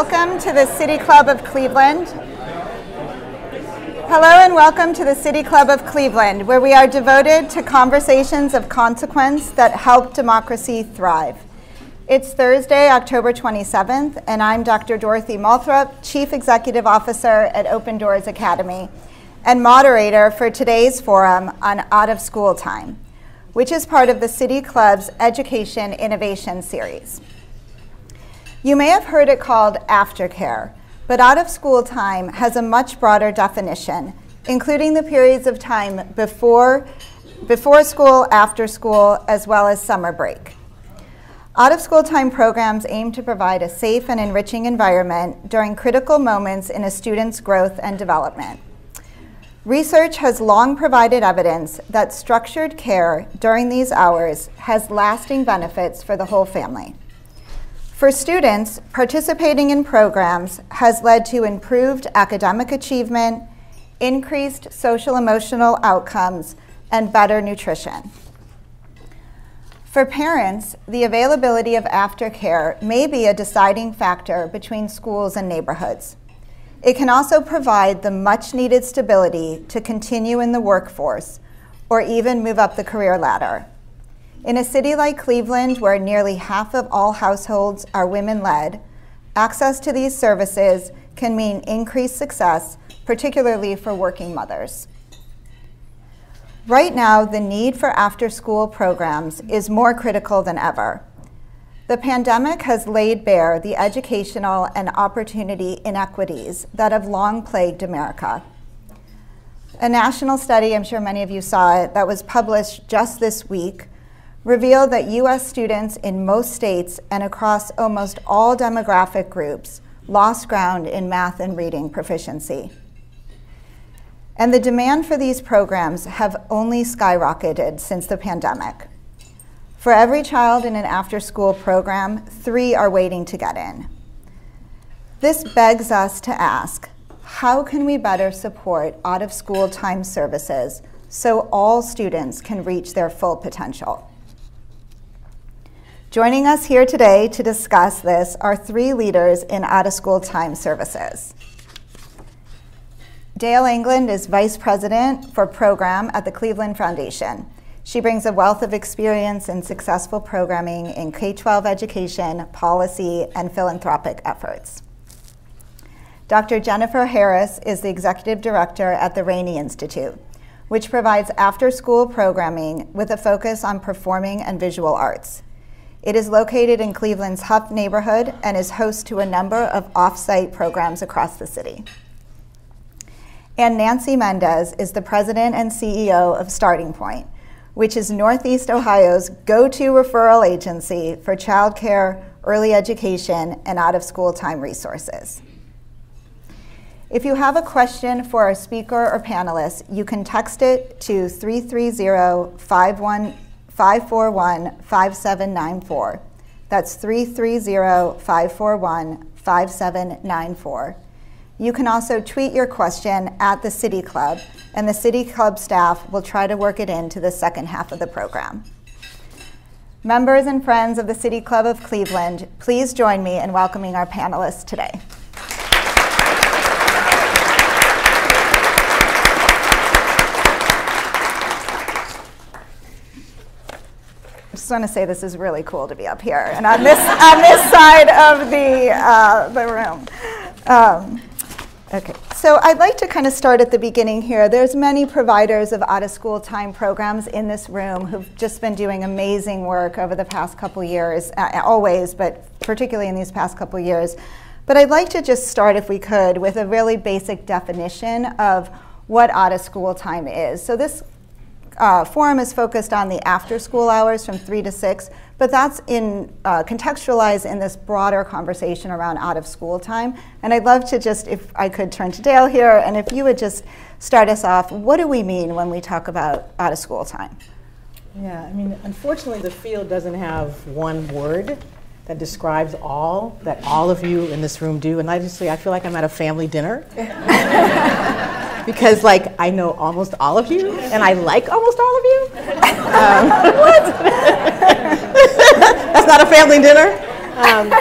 Welcome to the City Club of Cleveland. Hello and welcome to the City Club of Cleveland, where we are devoted to conversations of consequence that help democracy thrive. It's Thursday, October 27th, and I'm Dr. Dorothy Malthrop, Chief Executive Officer at Open Doors Academy and moderator for today's forum on out of school time, which is part of the City Club's Education Innovation Series. You may have heard it called aftercare, but out of school time has a much broader definition, including the periods of time before, before school, after school, as well as summer break. Out of school time programs aim to provide a safe and enriching environment during critical moments in a student's growth and development. Research has long provided evidence that structured care during these hours has lasting benefits for the whole family. For students, participating in programs has led to improved academic achievement, increased social emotional outcomes, and better nutrition. For parents, the availability of aftercare may be a deciding factor between schools and neighborhoods. It can also provide the much needed stability to continue in the workforce or even move up the career ladder. In a city like Cleveland, where nearly half of all households are women led, access to these services can mean increased success, particularly for working mothers. Right now, the need for after school programs is more critical than ever. The pandemic has laid bare the educational and opportunity inequities that have long plagued America. A national study, I'm sure many of you saw it, that was published just this week revealed that US students in most states and across almost all demographic groups lost ground in math and reading proficiency. And the demand for these programs have only skyrocketed since the pandemic. For every child in an after school program, three are waiting to get in. This begs us to ask how can we better support out of school time services so all students can reach their full potential? Joining us here today to discuss this are three leaders in out of school time services. Dale Anglin is Vice President for Program at the Cleveland Foundation. She brings a wealth of experience in successful programming in K 12 education, policy, and philanthropic efforts. Dr. Jennifer Harris is the Executive Director at the Rainey Institute, which provides after school programming with a focus on performing and visual arts. It is located in Cleveland's Hough neighborhood and is host to a number of off site programs across the city. And Nancy Mendez is the president and CEO of Starting Point, which is Northeast Ohio's go to referral agency for childcare, early education, and out of school time resources. If you have a question for our speaker or panelist, you can text it to 330 541 5794. That's 330 541 5794. You can also tweet your question at the City Club, and the City Club staff will try to work it into the second half of the program. Members and friends of the City Club of Cleveland, please join me in welcoming our panelists today. Just want to say this is really cool to be up here and on this on this side of the uh, the room. Um, okay, so I'd like to kind of start at the beginning here. There's many providers of out of school time programs in this room who've just been doing amazing work over the past couple years, uh, always, but particularly in these past couple years. But I'd like to just start, if we could, with a really basic definition of what out of school time is. So this uh, forum is focused on the after school hours from 3 to 6, but that's in uh, contextualized in this broader conversation around out of school time. And I'd love to just, if I could turn to Dale here, and if you would just start us off, what do we mean when we talk about out of school time? Yeah, I mean, unfortunately, the field doesn't have one word that describes all that all of you in this room do. And obviously, I feel like I'm at a family dinner. because like I know almost all of you, and I like almost all of you. Um, what? That's not a family dinner. Um,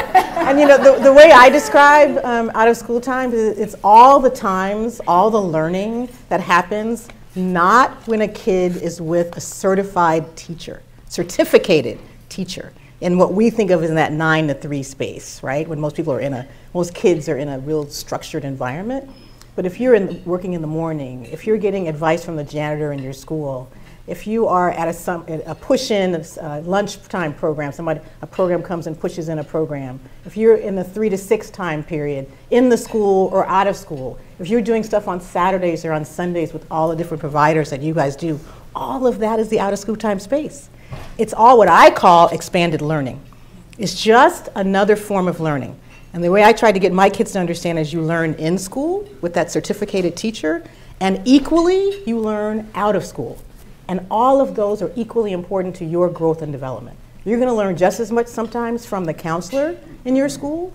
and you know the, the way I describe um, out of school time is it's all the times, all the learning that happens, not when a kid is with a certified teacher, certificated teacher in what we think of as in that nine to three space, right? When most people are in a, most kids are in a real structured environment. But if you're in, working in the morning, if you're getting advice from the janitor in your school, if you are at a, a push-in lunchtime program, somebody a program comes and pushes in a program. If you're in the three to six time period in the school or out of school, if you're doing stuff on Saturdays or on Sundays with all the different providers that you guys do, all of that is the out of school time space. It's all what I call expanded learning. It's just another form of learning. And the way I try to get my kids to understand is you learn in school with that certificated teacher, and equally you learn out of school. And all of those are equally important to your growth and development. You're going to learn just as much sometimes from the counselor in your school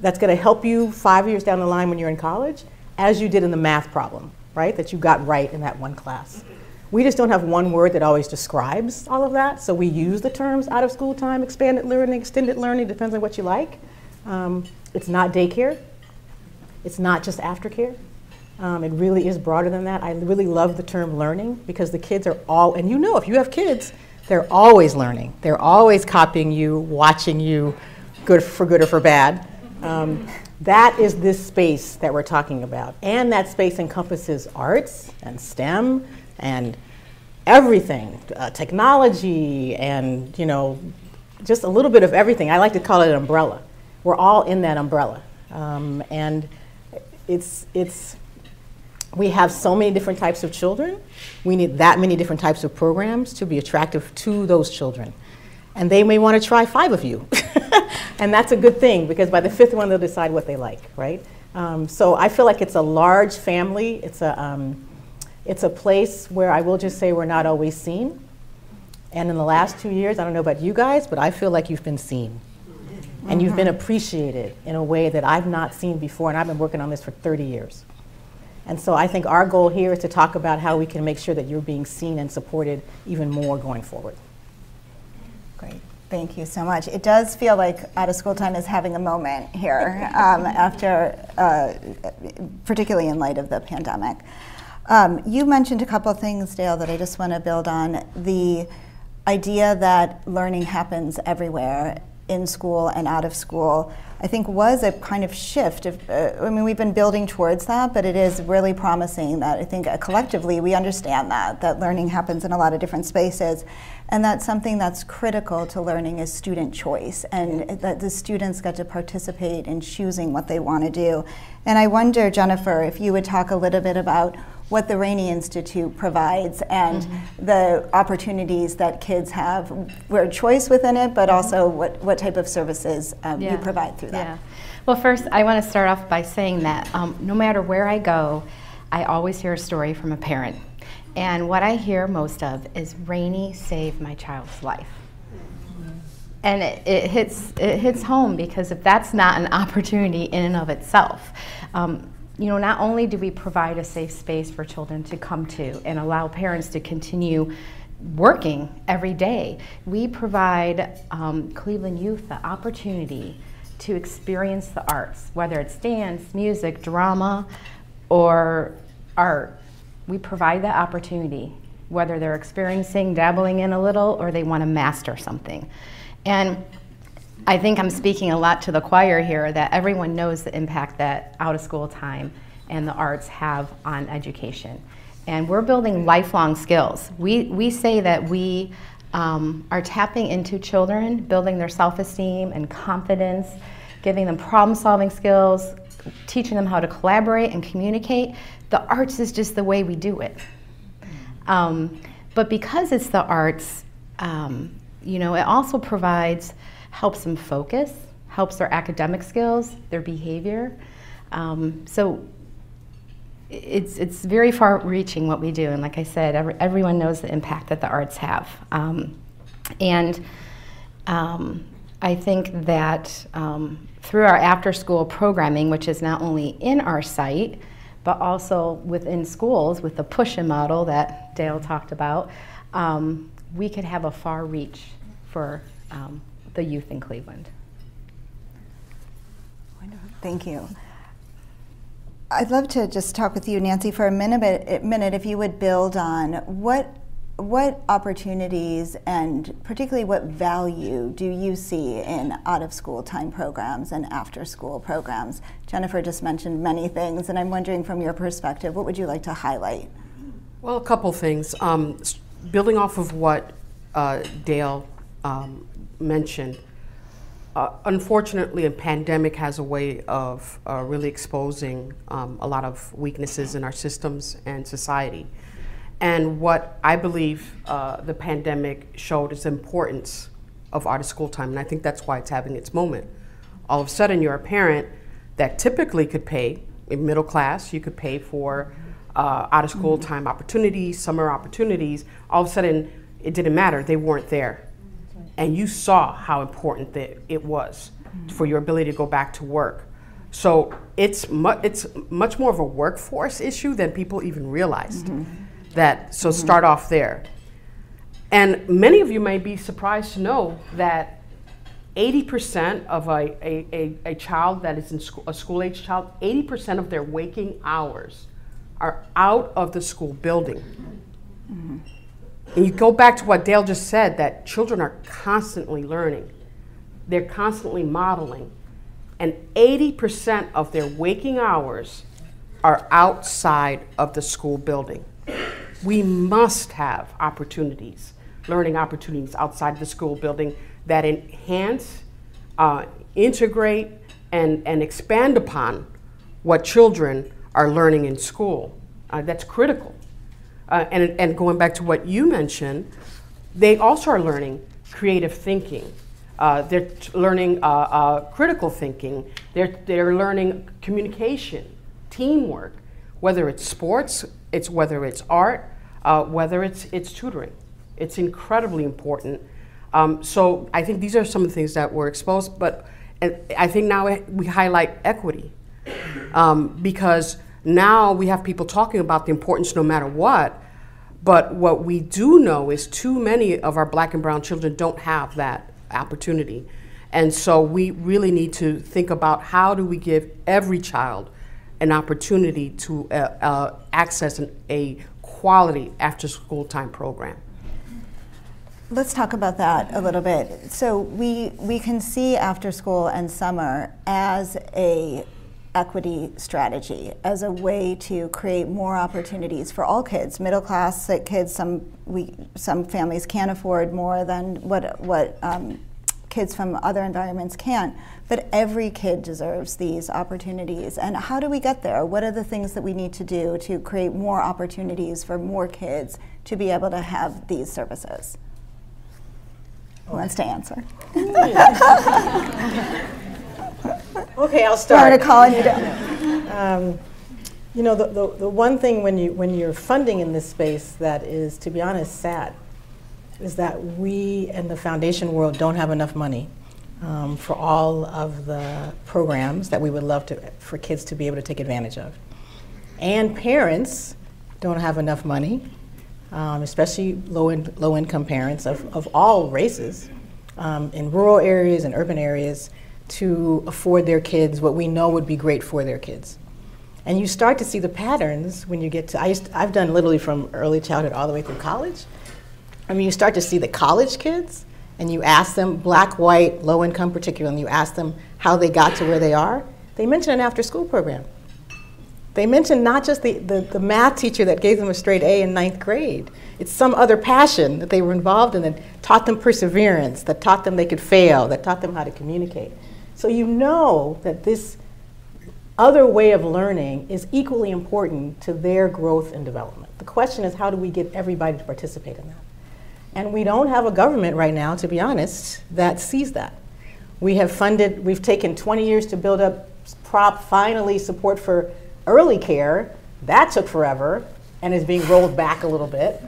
that's going to help you five years down the line when you're in college as you did in the math problem, right? That you got right in that one class. We just don't have one word that always describes all of that, so we use the terms out of school time, expanded learning, extended learning, depends on what you like. Um, it's not daycare. It's not just aftercare. Um, it really is broader than that. I really love the term learning because the kids are all, and you know, if you have kids, they're always learning. They're always copying you, watching you, good for good or for bad. Um, that is this space that we're talking about. And that space encompasses arts and STEM and everything, uh, technology and, you know, just a little bit of everything. I like to call it an umbrella we're all in that umbrella. Um, and it's, it's, we have so many different types of children. We need that many different types of programs to be attractive to those children. And they may want to try five of you. and that's a good thing because by the fifth one, they'll decide what they like, right? Um, so I feel like it's a large family. It's a, um, it's a place where I will just say we're not always seen. And in the last two years, I don't know about you guys, but I feel like you've been seen and you've been appreciated in a way that I've not seen before, and I've been working on this for 30 years. And so I think our goal here is to talk about how we can make sure that you're being seen and supported even more going forward. Great. Thank you so much. It does feel like out of school time is having a moment here um, after, uh, particularly in light of the pandemic. Um, you mentioned a couple of things, Dale, that I just want to build on. The idea that learning happens everywhere in school and out of school, I think was a kind of shift. Of, uh, I mean, we've been building towards that, but it is really promising that I think uh, collectively we understand that, that learning happens in a lot of different spaces. And that's something that's critical to learning is student choice, and that the students get to participate in choosing what they want to do. And I wonder, Jennifer, if you would talk a little bit about what the Rainey Institute provides and mm-hmm. the opportunities that kids have. We're choice within it, but mm-hmm. also what, what type of services um, yeah. you provide through that. Yeah. Well, first, I want to start off by saying that um, no matter where I go, I always hear a story from a parent. And what I hear most of is Rainey saved my child's life. And it, it, hits, it hits home because if that's not an opportunity in and of itself, um, you know, not only do we provide a safe space for children to come to and allow parents to continue working every day, we provide um, Cleveland youth the opportunity to experience the arts, whether it's dance, music, drama, or art. We provide that opportunity, whether they're experiencing, dabbling in a little, or they want to master something. And I think I'm speaking a lot to the choir here that everyone knows the impact that out of school time and the arts have on education. And we're building lifelong skills. We, we say that we um, are tapping into children, building their self esteem and confidence giving them problem solving skills, teaching them how to collaborate and communicate. The arts is just the way we do it. Um, but because it's the arts, um, you know, it also provides, helps them focus, helps their academic skills, their behavior. Um, so it's, it's very far reaching what we do. And like I said, every, everyone knows the impact that the arts have. Um, and um, I think that um, through our after school programming, which is not only in our site, but also within schools with the push-in model that Dale talked about, um, we could have a far reach for um, the youth in Cleveland. Thank you. I'd love to just talk with you, Nancy, for a minute, a minute if you would build on what what opportunities and particularly what value do you see in out of school time programs and after school programs? Jennifer just mentioned many things, and I'm wondering from your perspective, what would you like to highlight? Well, a couple things. Um, building off of what uh, Dale um, mentioned, uh, unfortunately, a pandemic has a way of uh, really exposing um, a lot of weaknesses in our systems and society. And what I believe uh, the pandemic showed is the importance of out of school time. And I think that's why it's having its moment. All of a sudden, you're a parent that typically could pay, in middle class, you could pay for uh, out of school mm-hmm. time opportunities, summer opportunities. All of a sudden, it didn't matter, they weren't there and you saw how important that it was mm-hmm. for your ability to go back to work. So it's mu- it's much more of a workforce issue than people even realized. Mm-hmm. That so mm-hmm. start off there. And many of you may be surprised to know that 80% of a, a, a, a child that is in school, a school age child, 80% of their waking hours are out of the school building. And you go back to what Dale just said that children are constantly learning, they're constantly modeling. And 80% of their waking hours are outside of the school building. We must have opportunities, learning opportunities outside the school building that enhance, uh, integrate, and, and expand upon what children are learning in school. Uh, that's critical uh, and, and going back to what you mentioned, they also are learning creative thinking. Uh, they're t- learning uh, uh, critical thinking. They're, they're learning communication, teamwork, whether it's sports, it's whether it's art, uh, whether it's, it's tutoring. It's incredibly important. Um, so I think these are some of the things that were exposed, but I think now we highlight equity um, because now we have people talking about the importance no matter what. But what we do know is too many of our black and brown children don't have that opportunity. And so we really need to think about how do we give every child an opportunity to uh, uh, access an, a quality after school time program. Let's talk about that a little bit. So we we can see after school and summer as a equity strategy as a way to create more opportunities for all kids, middle class kids. Some we some families can't afford more than what what um, kids from other environments can. But every kid deserves these opportunities. And how do we get there? What are the things that we need to do to create more opportunities for more kids to be able to have these services? Who wants to answer? Okay, I'll start. I'm going to call you down. Um, you know, the, the, the one thing when, you, when you're funding in this space that is, to be honest, sad, is that we in the foundation world don't have enough money um, for all of the programs that we would love to, for kids to be able to take advantage of. And parents don't have enough money, um, especially low, in, low income parents of, of all races um, in rural areas and urban areas to afford their kids what we know would be great for their kids. And you start to see the patterns when you get to, I used I've done literally from early childhood all the way through college. I mean, you start to see the college kids, and you ask them, black, white, low income particularly, and you ask them how they got to where they are, they mention an after school program. They mention not just the, the, the, math teacher that gave them a straight A in ninth grade. It's some other passion that they were involved in that taught them perseverance, that taught them they could fail, that taught them how to communicate. So you know that this other way of learning is equally important to their growth and development. The question is how do we get everybody to participate in that? And we don't have a government right now, to be honest, that sees that. We have funded, we've taken 20 years to build up prop finally support for early care. That took forever and is being rolled back a little bit.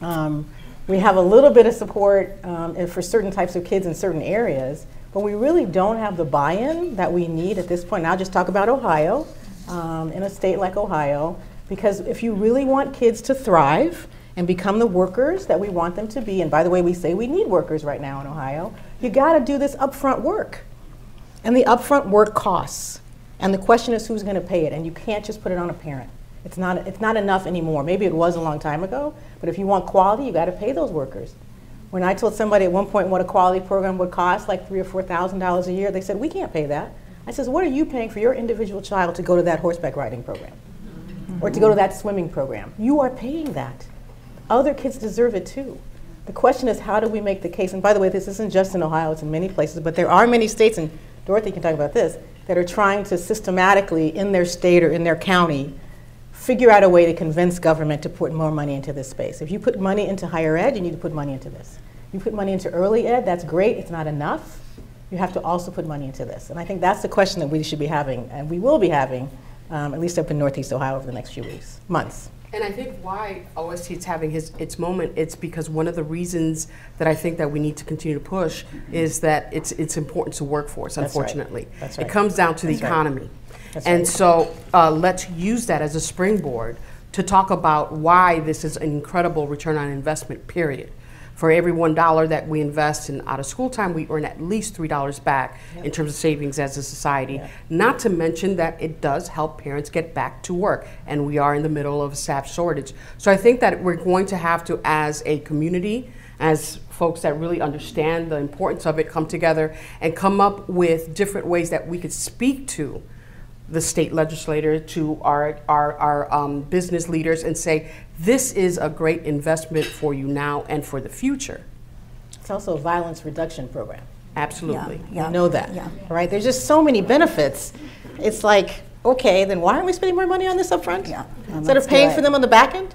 Um, we have a little bit of support um, for certain types of kids in certain areas, but we really don't have the buy-in that we need at this point. Now, I'll just talk about Ohio, um, in a state like Ohio, because if you really want kids to thrive and become the workers that we want them to be, and by the way, we say we need workers right now in Ohio, you got to do this upfront work. And the upfront work costs. And the question is who's going to pay it, and you can't just put it on a parent. It's not, it's not enough anymore. Maybe it was a long time ago, but if you want quality, you got to pay those workers. When I told somebody at one point what a quality program would cost, like three or four thousand dollars a year, they said, "We can't pay that." I says, "What are you paying for your individual child to go to that horseback riding program, or to go to that swimming program? You are paying that. Other kids deserve it too." The question is, how do we make the case? And by the way, this isn't just in Ohio; it's in many places. But there are many states, and Dorothy can talk about this, that are trying to systematically, in their state or in their county, figure out a way to convince government to put more money into this space. If you put money into higher ed, you need to put money into this. You put money into early ed, that's great, it's not enough. You have to also put money into this. And I think that's the question that we should be having, and we will be having, um, at least up in Northeast Ohio over the next few weeks, months. And I think why OST is having his, its moment, it's because one of the reasons that I think that we need to continue to push is that it's, it's important to workforce, That's right. unfortunately. That's right. It comes down to That's the right. That's and right. so uh, let's use that as a springboard to talk about why this is an incredible return on investment, period. For every one dollar that we invest in out of school time, we earn at least three dollars back in terms of savings as a society. Not to mention that it does help parents get back to work, and we are in the middle of a staff shortage. So I think that we're going to have to, as a community, as folks that really understand the importance of it, come together and come up with different ways that we could speak to the state legislator, to our, our, our um, business leaders, and say, this is a great investment for you now and for the future. It's also a violence reduction program. Absolutely. Yeah. You know that, Yeah. right? There's just so many benefits. It's like, okay, then why aren't we spending more money on this up front? Yeah. And Instead of paying for them on the back end?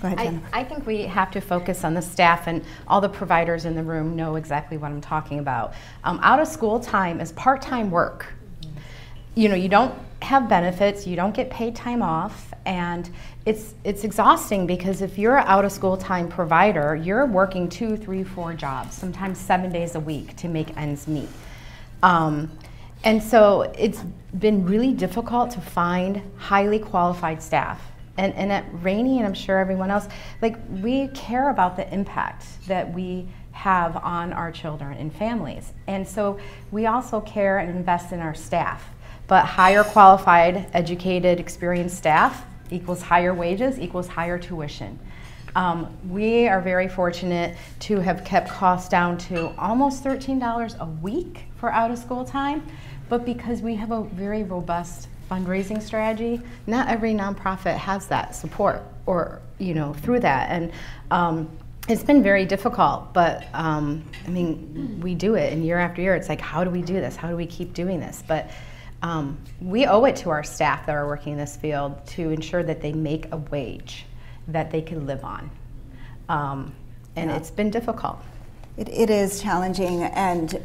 Go ahead, I, I think we have to focus on the staff, and all the providers in the room know exactly what I'm talking about. Um, out of school time is part time work. You know, you don't have benefits, you don't get paid time off, and it's, it's exhausting because if you're an out of school time provider, you're working two, three, four jobs, sometimes seven days a week to make ends meet. Um, and so it's been really difficult to find highly qualified staff. And, and at Rainey, and I'm sure everyone else, like we care about the impact that we have on our children and families. And so we also care and invest in our staff. But higher qualified, educated, experienced staff equals higher wages, equals higher tuition. Um, we are very fortunate to have kept costs down to almost $13 a week for out of school time, but because we have a very robust fundraising strategy, not every nonprofit has that support or, you know, through that. And um, it's been very difficult, but um, I mean, we do it, and year after year, it's like, how do we do this? How do we keep doing this? But um, we owe it to our staff that are working in this field to ensure that they make a wage that they can live on. Um, and it's been difficult. It, it is challenging, and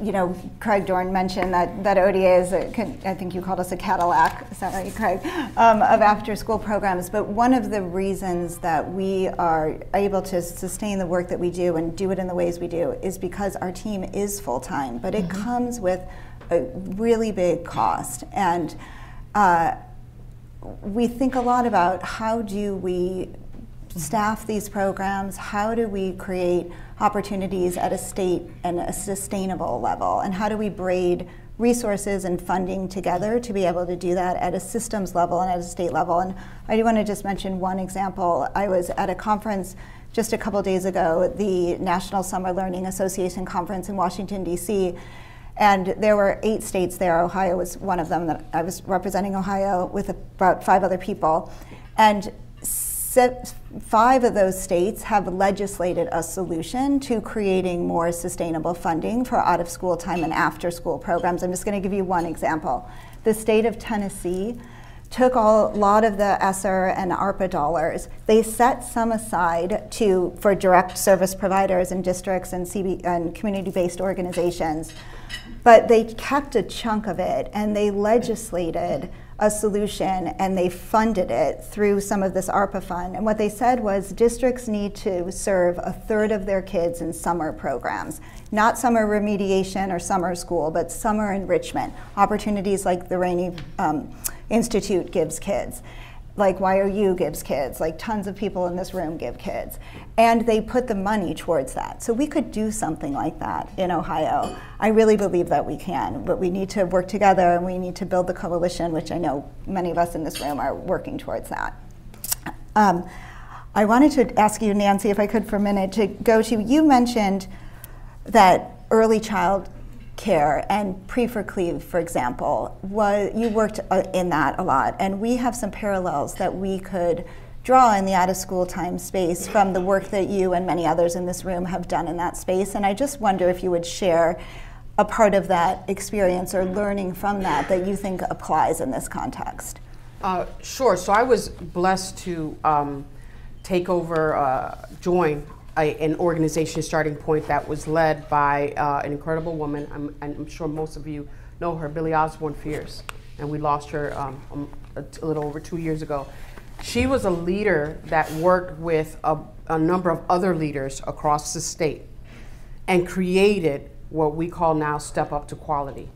you know, Craig Dorn mentioned that, that ODA is, a, can- I think you called us a Cadillac, is that right, Craig, um, of after school programs. But one of the reasons that we are able to sustain the work that we do and do it in the ways we do is because our team is full time, but it comes with a really big cost. And uh, we think a lot about how do we staff these programs? How do we create opportunities at a state and a sustainable level? And how do we braid resources and funding together to be able to do that at a systems level and at a state level? And I do want to just mention one example. I was at a conference just a couple days ago, the National Summer Learning Association conference in Washington, D.C. And there were eight states there. Ohio was one of them that I was representing Ohio with about five other people. And five of those states have legislated a solution to creating more sustainable funding for out of school time and after school programs. I'm just going to give you one example. The state of Tennessee took a lot of the ESSER and ARPA dollars. They set some aside to for direct service providers and districts and, CB, and community-based organizations, but they kept a chunk of it and they legislated a solution and they funded it through some of this ARPA fund. And what they said was districts need to serve a third of their kids in summer programs, not summer remediation or summer school, but summer enrichment, opportunities like the Rainey. um, Institute gives kids like YOU gives kids, like tons of people in this room give kids. And they put the money towards that. So we could do something like that in Ohio. I really believe that we can, but we need to work together and we need to build the coalition, which I know many of us in this room are working towards that. Um, I wanted to ask you, Nancy, if I could for a minute, to go to you mentioned that early child care and PRE4CLE, for example, was, you worked uh, in that a lot, and we have some parallels that we could draw in the out of school time space from the work that you and many others in this room have done in that space. And I just wonder if you would share a part of that experience or learning from that that you think applies in this context. Uh, sure. So I was blessed to um, take over, uh, join a, an organization starting point that was led by uh, an incredible woman. I'm, I'm, sure most of you know her, Billie Osborne Fears, and we lost her um, um a, little over two years ago. She was a leader that worked with a, a number of other leaders across the state and created what we call now Step Up to Quality.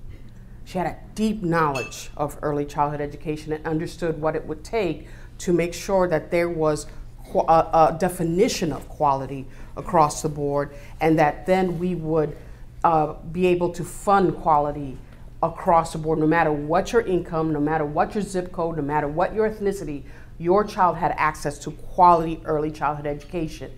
She had a deep knowledge of early childhood education and understood what it would take to make sure that there was a, a definition of quality across the board, and that then we would uh, be able to fund quality across the board, no matter what your income, no matter what your zip code, no matter what your ethnicity, your child had access to quality early childhood education.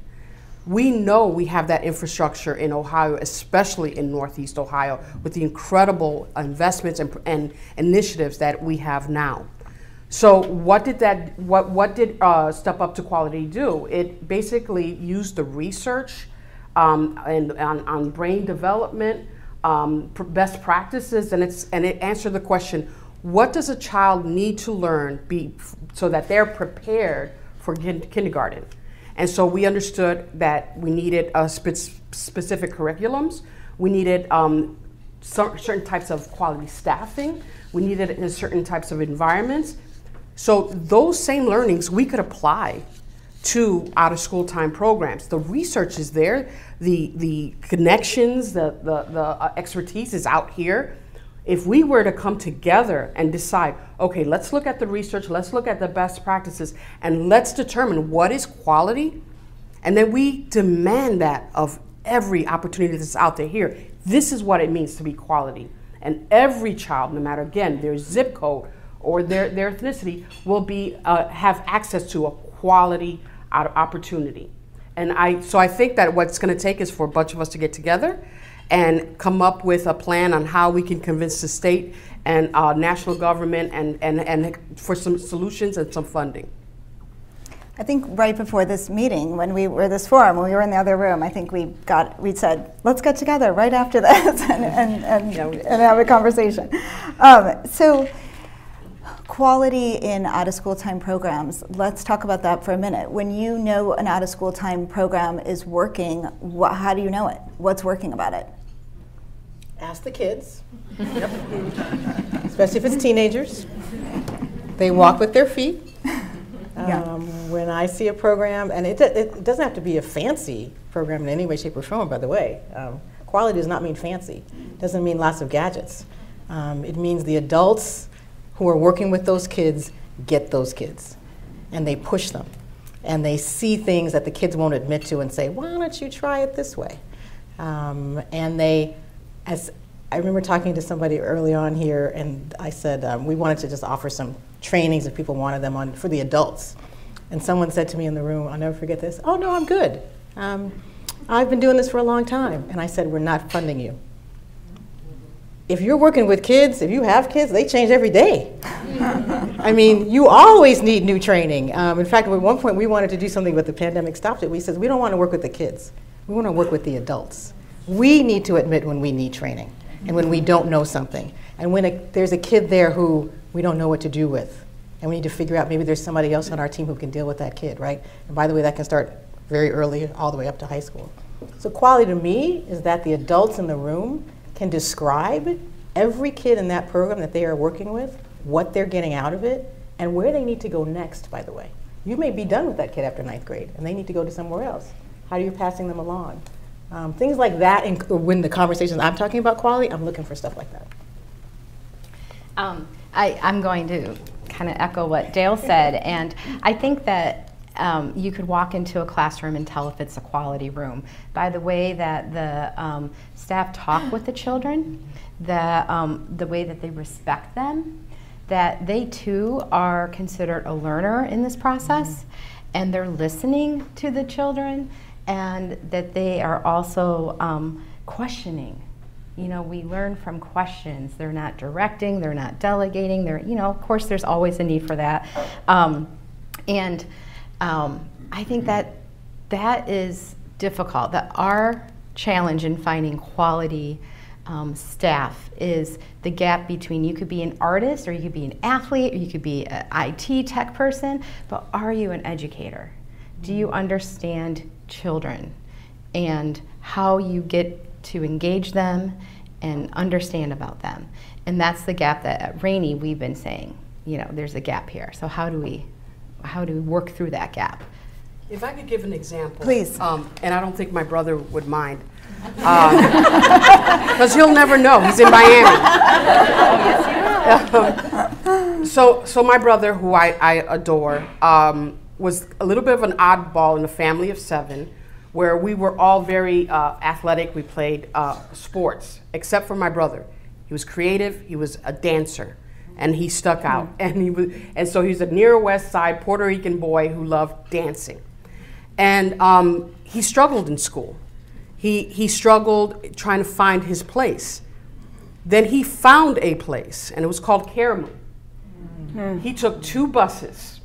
We know we have that infrastructure in Ohio, especially in Northeast Ohio, with the incredible investments and, and initiatives that we have now. So what did that what what did uh, Step Up to Quality do? It basically used the research um, and on, on, brain development, um, best practices, and it's and it answered the question: What does a child need to learn be so that they're prepared for kindergarten? And so we understood that we needed uh, spe- specific curriculums. We needed um, certain types of quality staffing. We needed in certain types of environments so those same learnings we could apply to out of school time programs. The research is there, the, the connections, the, the, the uh, expertise is out here. If we were to come together and decide, okay, let's look at the research, let's look at the best practices, and let's determine what is quality, and then we demand that of every opportunity that's out there here. This is what it means to be quality. And every child, no matter again their zip code, or their, their ethnicity will be uh, have access to a quality opportunity. And I so I think that what's going to take is for a bunch of us to get together and come up with a plan on how we can convince the state and uh, national government and, and, and for some solutions and some funding. I think right before this meeting, when we were this forum, when we were in the other room, I think we got we said, let's get together right after this and, and, and, yeah, and have a conversation. Um, so Quality in out of school time programs. Let's talk about that for a minute. When you know an out of school time program is working, wh- how do you know it? What's working about it? Ask the kids, especially if it's teenagers. They walk with their feet. Um, yeah. When I see a program, and it, it doesn't have to be a fancy program in any way, shape, or form, by the way. Um, quality does not mean fancy, it doesn't mean lots of gadgets. Um, it means the adults who are working with those kids get those kids and they push them and they see things that the kids won't admit to and say, why don't you try it this way? Um, and they, as I remember talking to somebody early on here, and I said um, we wanted to just offer some trainings if people wanted them on for the adults. And someone said to me in the room, I'll never forget this. Oh no, I'm good. Um, I've been doing this for a long time. And I said, we're not funding you. If you're working with kids, if you have kids, they change every day. I mean, you always need new training. Um, in fact, at one point we wanted to do something, but the pandemic stopped it. We said, we don't want to work with the kids. We want to work with the adults. We need to admit when we need training and when we don't know something. And when a, there's a kid there who we don't know what to do with, and we need to figure out maybe there's somebody else on our team who can deal with that kid, right? And by the way, that can start very early, all the way up to high school. So, quality to me is that the adults in the room can describe every kid in that program that they are working with, what they're getting out of it, and where they need to go next, by the way. You may be done with that kid after ninth grade, and they need to go to somewhere else. How are you passing them along? Um, things like that, and when the conversations I'm talking about quality, I'm looking for stuff like that. Um, I, I'm going to kind of echo what Dale said, and I think that um, you could walk into a classroom and tell if it's a quality room by the way that the um, staff talk with the children, the, um, the way that they respect them, that they too are considered a learner in this process, and they're listening to the children, and that they are also um, questioning you know, we learn from questions. They're not directing, they're not delegating. They're, you know, of course, there's always a need for that. Um, and um, I think that that is difficult. That our challenge in finding quality um, staff is the gap between you could be an artist or you could be an athlete or you could be an IT tech person, but are you an educator? Do you understand children and how you get to engage them and understand about them. And that's the gap that at Rainey we've been saying, you know, there's a gap here. So how do we how do we work through that gap? If I could give an example. Please. Um, and I don't think my brother would mind. Because um, he'll never know. He's in Miami. um, so, so my brother, who I, I adore, um, was a little bit of an oddball in a family of seven where we were all very uh, athletic. We played uh, sports, except for my brother. He was creative. He was a dancer, and he stuck out. And he was, and so he's a near West Side Puerto Rican boy who loved dancing, and um, he struggled in school. He he struggled trying to find his place. Then he found a place, and it was called Karamu. Mm. He took two buses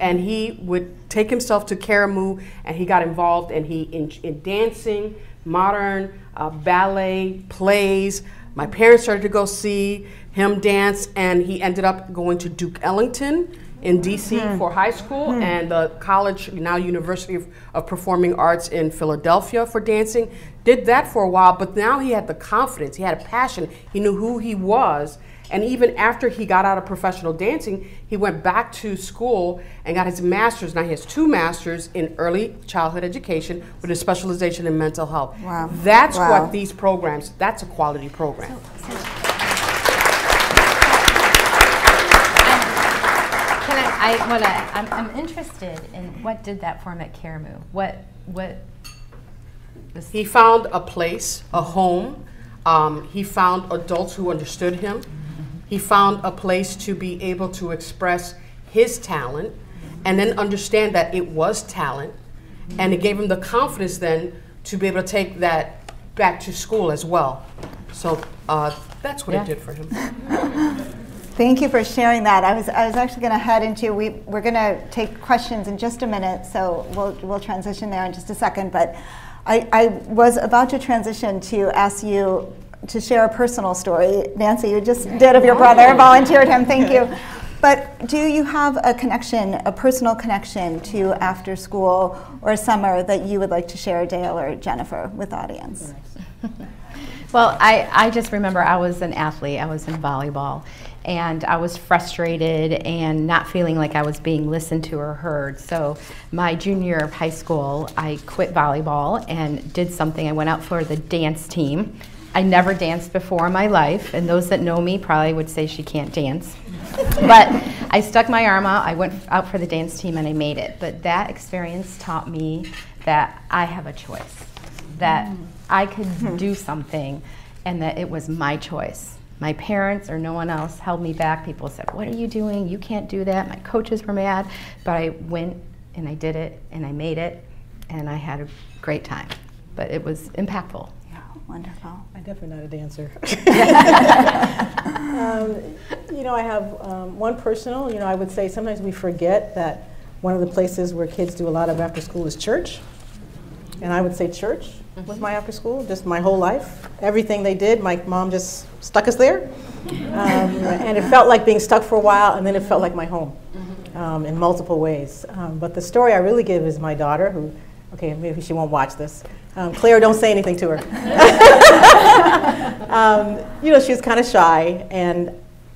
and he would take himself to Karamu and he got involved and he in, in dancing, modern uh, ballet, plays. My parents started to go see him dance and he ended up going to Duke Ellington in DC mm. for high school mm. and the college, now University of, of, Performing Arts in Philadelphia for dancing. Did that for a while, but now he had the confidence, he had a passion, he knew who he was, and even after he got out of professional dancing, he went back to school and got his master's. Now he has two masters in early childhood education with a specialization in mental health. Wow. That's wow. what these programs, that's a quality program. So, so I, what I, I'm, I'm interested in what did that form at Karamu? What, what? He found a place, a home. Um, he found adults who understood him. He found a place to be able to express his talent and then understand that it was talent. And it gave him the confidence then to be able to take that back to school as well. So uh, that's what yeah. it did for him. Thank you for sharing that. I was, I was actually going to head into, we, we're going to take questions in just a minute, so we'll, we'll transition there in just a second. But I, I was about to transition to ask you to share a personal story. Nancy, you just did of your brother, volunteered him, thank you. But do you have a connection, a personal connection to after school or summer that you would like to share, Dale or Jennifer, with the audience? well, I, I just remember I was an athlete, I was in volleyball, and I was frustrated and not feeling like I was being listened to or heard. So, my junior year of high school, I quit volleyball and did something. I went out for the dance team I never danced before in my life, and those that know me probably would say she can't dance. but I stuck my arm out, I went out for the dance team, and I made it. But that experience taught me that I have a choice, that mm. I could do something, and that it was my choice. My parents or no one else held me back. People said, What are you doing? You can't do that. My coaches were mad. But I went and I did it and I made it and I had a great time. But it was impactful. Yeah, wonderful. I'm definitely not a dancer. um, you know, I have um, one personal, you know, I would say sometimes we forget that one of the places where kids do a lot of after school is church. And I would say church mm-hmm. was my after school, just my whole life. Everything they did, my mom just stuck us there. Um, and it felt like being stuck for a while, and then it felt like my home mm-hmm. um, in multiple ways. Um, but the story I really give is my daughter, who, okay, maybe she won't watch this. Um, Claire, don't say anything to her. Um, you know, she was kind of shy, and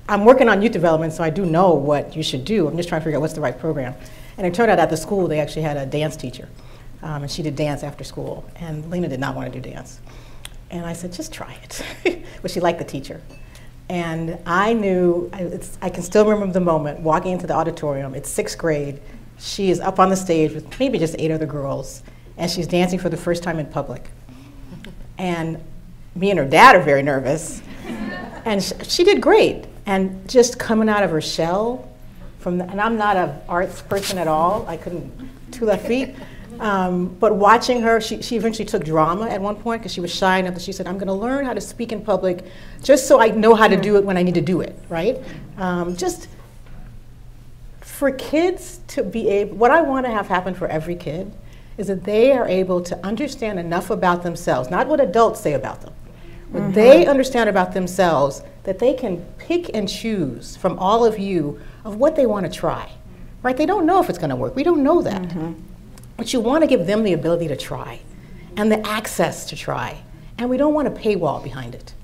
I'm working on youth development, so I do know what you should do. I'm just trying to figure out what's the right program. And it turned out at the school they actually had a dance teacher, um, and she did dance after school. And Lena did not want to do dance. And I said, just try it. but she liked the teacher. And I knew, I can still remember the moment walking into the auditorium. It's sixth grade. She is up on the stage with maybe just eight other girls, and she's dancing for the first time in public. And me and her dad are very nervous. And sh- she did great. And just coming out of her shell, from the, and I'm not an arts person at all. I couldn't two left feet. Um, but watching her, she, she eventually took drama at one point because she was shy enough that she said, I'm going to learn how to speak in public just so I know how to do it when I need to do it, right? Um, just for kids to be able, what I want to have happen for every kid is that they are able to understand enough about themselves, not what adults say about them, what mm-hmm. they understand about themselves, that they can pick and choose from all of you of what they want to try. Right? They don't know if it's going to work. We don't know that. Mm-hmm. But you want to give them the ability to try and the access to try. And we don't want a paywall behind it.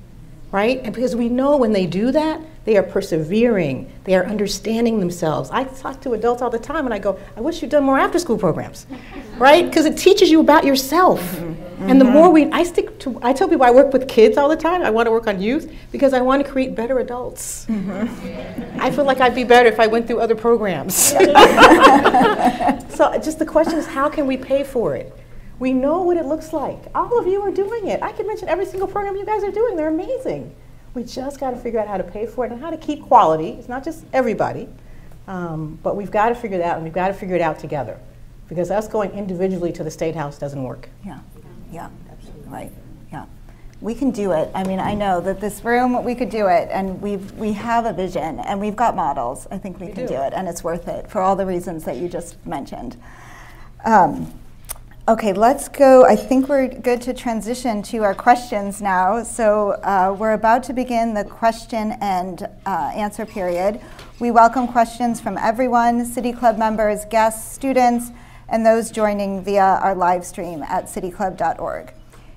Right? And because we know when they do that, they are persevering, they are understanding themselves. I talk to adults all the time and I go, I wish you'd done more after school programs. right? Because it teaches you about yourself. Mm-hmm. And the more we I stick to I tell people I work with kids all the time. I want to work on youth because I want to create better adults. Mm-hmm. I feel like I'd be better if I went through other programs. so just the question is how can we pay for it? We know what it looks like. All of you are doing it. I can mention every single program you guys are doing. They're amazing. We just got to figure out how to pay for it and how to keep quality. It's not just everybody, um, but we've got to figure it out, and we've got to figure it out together. Because us going individually to the State House doesn't work. Yeah, yeah, absolutely. Right, yeah. We can do it. I mean, I know that this room, we could do it, and we've, we have a vision, and we've got models. I think we, we can do. do. it, and it's worth it for all the reasons that you just mentioned. Um, Okay, let's go. I think we're good to transition to our questions now. So uh, we're about to begin the question and uh, answer period. We welcome questions from everyone City Club members, guests, students, and those joining via our live stream at cityclub.org.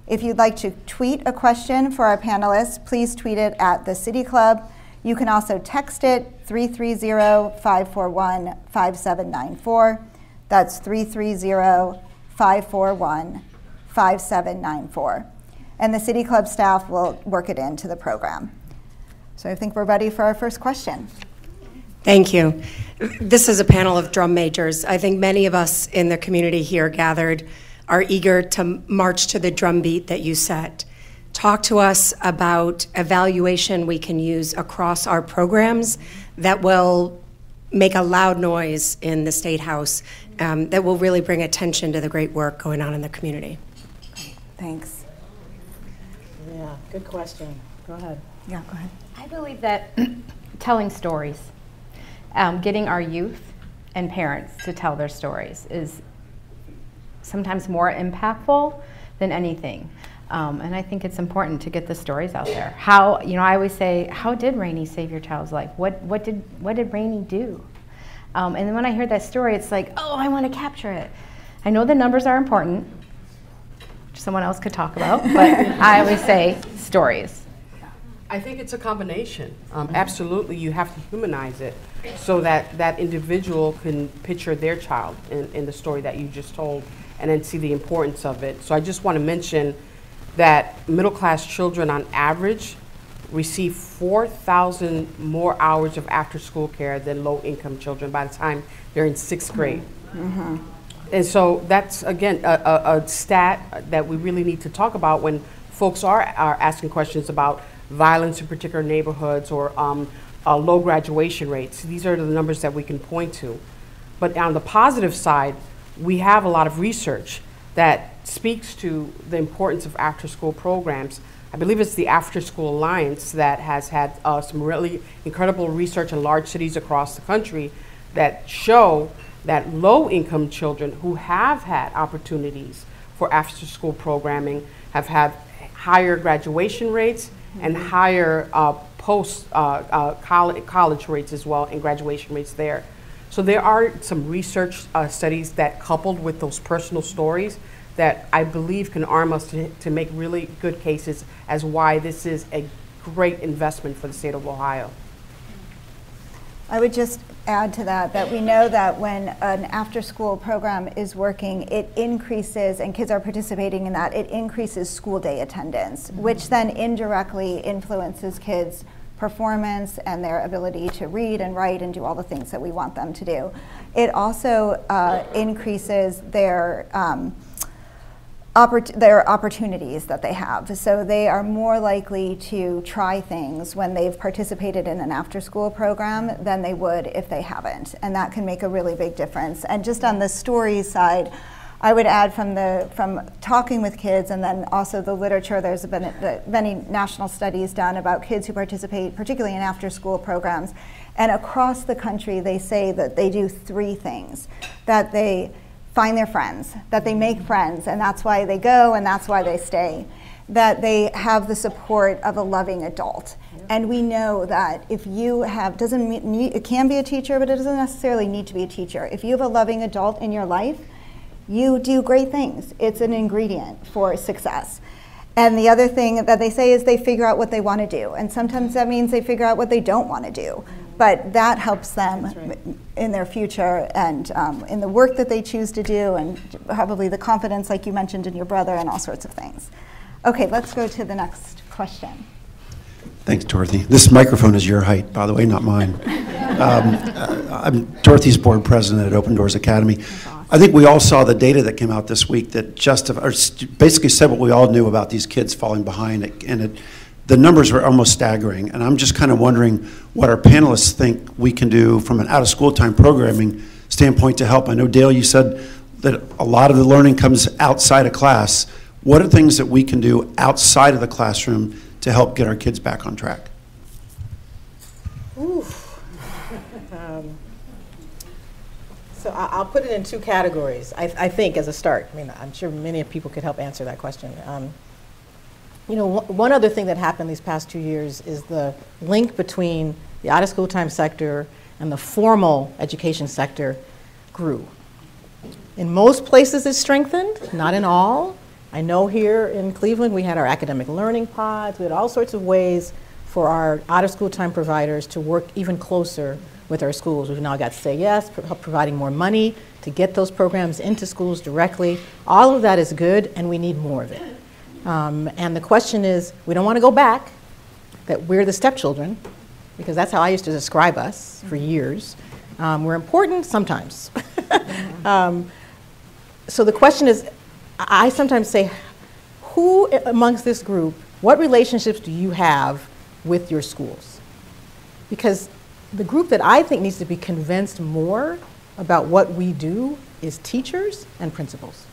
If you'd like to tweet a question for our panelists, please tweet it at the City Club. You can also text it 330 541 5794. That's 330 541 5794. And the City Club staff will work it into the program. So I think we're ready for our first question. Thank you. This is a panel of drum majors. I think many of us in the community here gathered are eager to march to the drum beat that you set. Talk to us about evaluation we can use across our programs that will make a loud noise in the State House um, that will really bring attention to the great work going on in the community. Thanks. Yeah, good question. Go ahead. Yeah, go ahead. I believe that telling stories, um, getting our youth and parents to tell their stories is sometimes more impactful than anything. Um, and I think it's important to get the stories out there. How, you know, I always say, how did Rainey save your child's life? What, what, did, what did Rainey do? Um, and then when I hear that story, it's like, oh, I want to capture it. I know the numbers are important, which someone else could talk about, but I always say stories. I think it's a combination. Um, absolutely, you have to humanize it so that that individual can picture their child in, in the story that you just told and then see the importance of it. So I just want to mention that middle class children on average receive 4,000 more hours of after school care than low income children by the time they're in sixth grade. Mm-hmm. And so that's, again, a, a, a, stat that we really need to talk about when folks are, are asking questions about violence in particular neighborhoods or um, uh, low graduation rates. These are the numbers that we can point to. But on the positive side, we have a lot of research that speaks to the importance of after school programs. I believe it's the After School Alliance that has had uh, some really incredible research in large cities across the country that show that low income children who have had opportunities for after school programming have had higher graduation rates and higher uh, post uh, uh, college, college rates as well and graduation rates there. So there are some research uh, studies that coupled with those personal stories that I believe can arm us to, to make really good cases as why this is a great investment for the state of Ohio. I would just add to that that we know that when an after school program is working, it increases, and kids are participating in that, it increases school day attendance, mm-hmm. which then indirectly influences kids' performance and their ability to read and write and do all the things that we want them to do. It also uh, increases their um, oppor- their opportunities that they have. So they are more likely to try things when they've participated in an after school program than they would if they haven't. And that can make a really big difference. And just on the story side, I would add from the from talking with kids and then also the literature. There's been many national studies done about kids who participate, particularly in after-school programs, and across the country, they say that they do three things: that they find their friends, that they make friends, and that's why they go and that's why they stay, that they have the support of a loving adult. And we know that if you have, doesn't need, it can be a teacher, but it doesn't necessarily need to be a teacher. If you have a loving adult in your life, you do great things. It's an ingredient for success. And the other thing that they say is they figure out what they want to do. And sometimes that means they figure out what they don't want to do but that helps them right. in their future and um, in the work that they choose to do and probably the confidence like you mentioned in your brother and all sorts of things. Okay let's go to the next question. Thanks dorothy. This microphone is your height by the way not mine. Um, uh, i'm dorothy's board president at open doors academy. I think we all saw the data that came out this week that justif- basically said what we all knew about these kids falling behind, and it the numbers were almost staggering. And I'm just kind of wondering what our panelists think we can do from an out of school time programming standpoint to help. I know, Dale, you said that a lot of the learning comes outside of class. What are things that we can do outside of the classroom to help get our kids back on track? Oof. um, so I'll put it in two categories, I, I, think, as a start. I mean, I'm sure many people could help answer that question. Um, you know, one other thing that happened these past two years is the link between the out of school time sector and the formal education sector grew. In most places, it strengthened, not in all. I know here in Cleveland, we had our academic learning pods, we had all sorts of ways for our out of school time providers to work even closer with our schools. We've now got to Say Yes, providing more money to get those programs into schools directly. All of that is good, and we need more of it. Um, and the question is we don't want to go back, that we're the stepchildren, because that's how I used to describe us for years. Um, we're important sometimes. um, so the question is I sometimes say, who amongst this group, what relationships do you have with your schools? Because the group that I think needs to be convinced more about what we do is teachers and principals.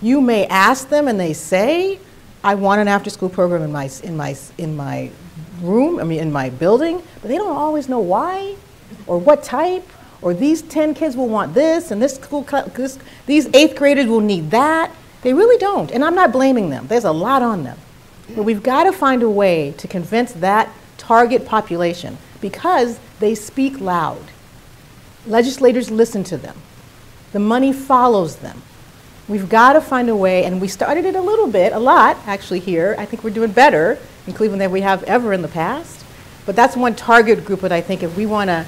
You may ask them and they say, I want an after school program in my, in my, in my room, I mean, in my building, but they don't always know why or what type or these 10 kids will want this and this school, this, these eighth graders will need that. They really don't. And I'm not blaming them, there's a lot on them. But we've got to find a way to convince that target population because they speak loud. Legislators listen to them. The money follows them. We've got to find a way, and we started it a little bit, a lot actually here. I think we're doing better in Cleveland than we have ever in the past. But that's one target group that I think if we want to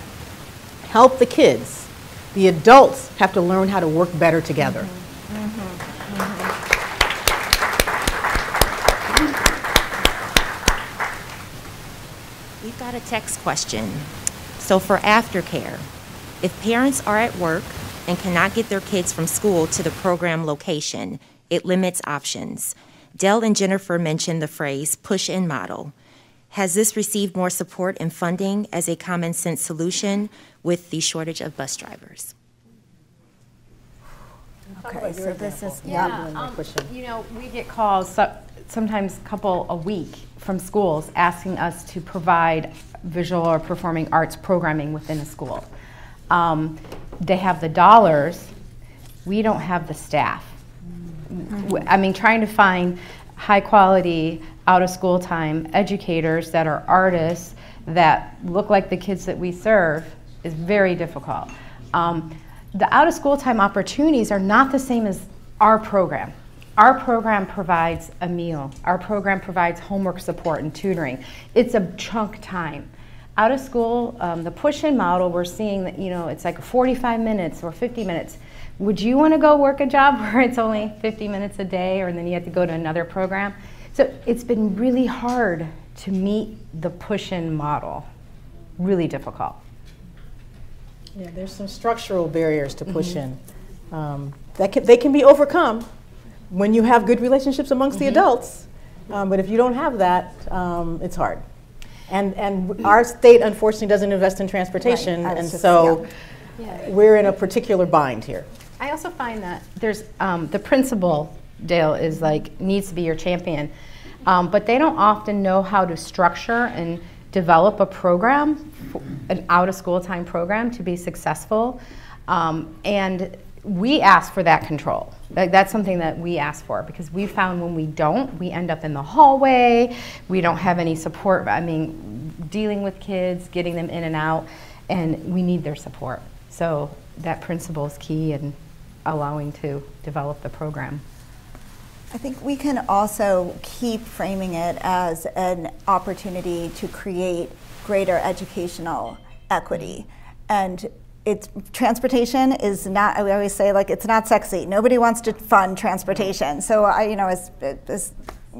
help the kids, the adults have to learn how to work better together. Mm-hmm. Mm-hmm. We've got a text question. So for aftercare, if parents are at work and cannot get their kids from school to the program location. It limits options. Dale and Jennifer mentioned the phrase push in model. Has this received more support and funding as a common sense solution with the shortage of bus drivers? Okay, so this is, Yeah. yeah. Doing my pushing. Um, You know, we get calls, so- sometimes a couple a week, from schools asking us to provide visual or performing arts programming within a school. Um, They have the dollars, we don't have the staff. I mean, trying to find high-quality, out-of-school time educators that are artists that look like the kids that we serve is very difficult. Um, the out-of-school time opportunities are not the same as our program. Our program provides a meal. Our program provides homework support and tutoring. It's a chunk time. Out of school, um, the push-in model, we're seeing that you know it's like 45 minutes or 50 minutes. Would you want to go work a job where it's only 50 minutes a day, or then you have to go to another program? So it's been really hard to meet the push-in model. Really difficult. Yeah, there's some structural barriers to push in. Um, that can, they can be overcome when you have good relationships amongst the adults. Um, but if you don't have that, um, it's hard. And, and our state unfortunately doesn't invest in transportation, Right, and just- so we're in a particular bind here. I also find that there's um, the principal, Dale, is like needs to be your champion, um, but they don't often know how to structure and develop a program, an out of school time program to be successful. Um, and we ask for that control. Like, that's something that we ask for because we found when we don't, we end up in the hallway. We don't have any support. I mean, dealing with kids, getting them in and out, and we need their support. So that principal is key in allowing to develop the program. I think we can also keep framing it as an opportunity to create greater educational equity. And it's transportation is not. I always say like it's not sexy. Nobody wants to fund transportation. So I, you know, as, as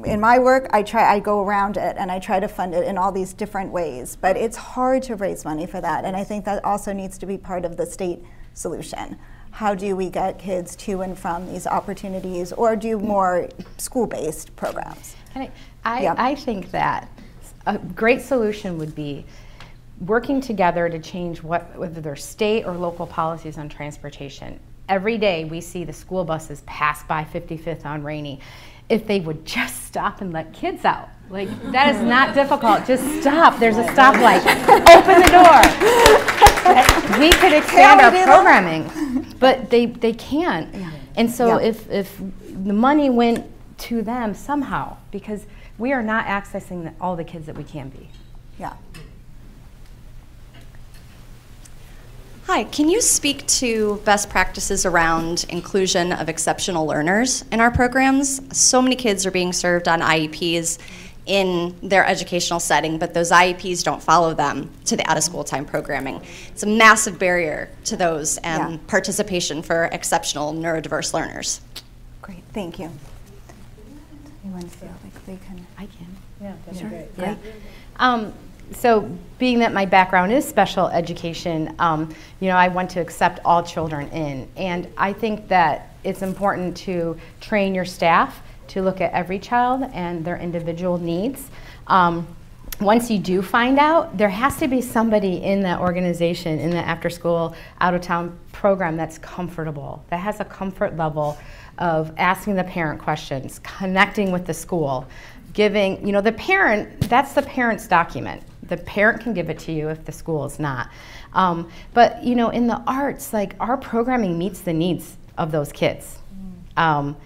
in my work, I try. I go around it and I try to fund it in all these different ways. But it's hard to raise money for that, and I think that also needs to be part of the state solution. How do we get kids to and from these opportunities, or do more school-based programs? I, I, Yeah. I think that a great solution would be working together to change what, whether they're state or local policies on transportation. Every day we see the school buses pass by 55th on Rainey. If they would just stop and let kids out. Like, that is not difficult. Just stop. There's a stoplight. Open the door. We could expand our programming, but they, they can't. And so Yeah. if, if the money went to them somehow, because we are not accessing the, all the kids that we can be. Yeah. Hi, can you speak to best practices around inclusion of exceptional learners in our programs? So many kids are being served on IEPs in their educational setting, but those IEPs don't follow them to the out of school time programming. It's a massive barrier to those and Yeah. participation for exceptional neurodiverse learners. Great. Thank you. Anyone feel like they can? I can. Yeah, that's great. Yeah. Um, so, being that my background is special education, um, you know, I want to accept all children in, and I think that it's important to train your staff to look at every child and their individual needs. Um, once you do find out, there has to be somebody in that organization, in the after school, out of town program that's comfortable, that has a comfort level of asking the parent questions, connecting with the school, giving, you know, the parent, that's the parent's document. The parent can give it to you if the school is not. Um, but, you know, in the arts, like our programming meets the needs of those kids. Um,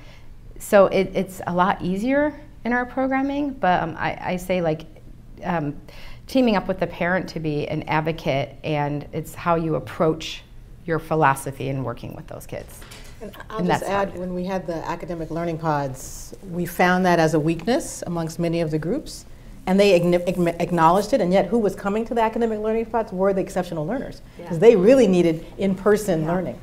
so it, it's a lot easier in our programming, but um, I, I say like um, teaming up with the parent to be an advocate, and it's how you approach your philosophy in working with those kids. And I'll And just that's add, when we had the academic learning pods, we found that as a weakness amongst many of the groups, and they acknowledged it, and yet who was coming to the academic learning pods were the exceptional learners, because they really needed in-person learning.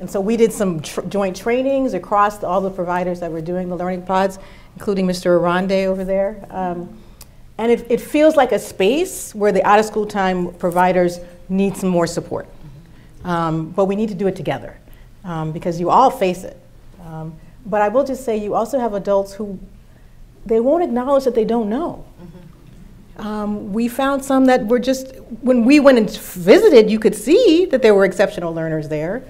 And so we did some tr- joint trainings across all the providers that were doing the learning pods, including Mr. Aronde over there. Um, and it, it feels like a space where the out-of-school time providers need some more support. Um, but we need to do it together um, because you all face it. Um, but I will just say you also have adults who they won't acknowledge that they don't know. Um, we found some that were just when we went and visited, you could see that there were exceptional learners there,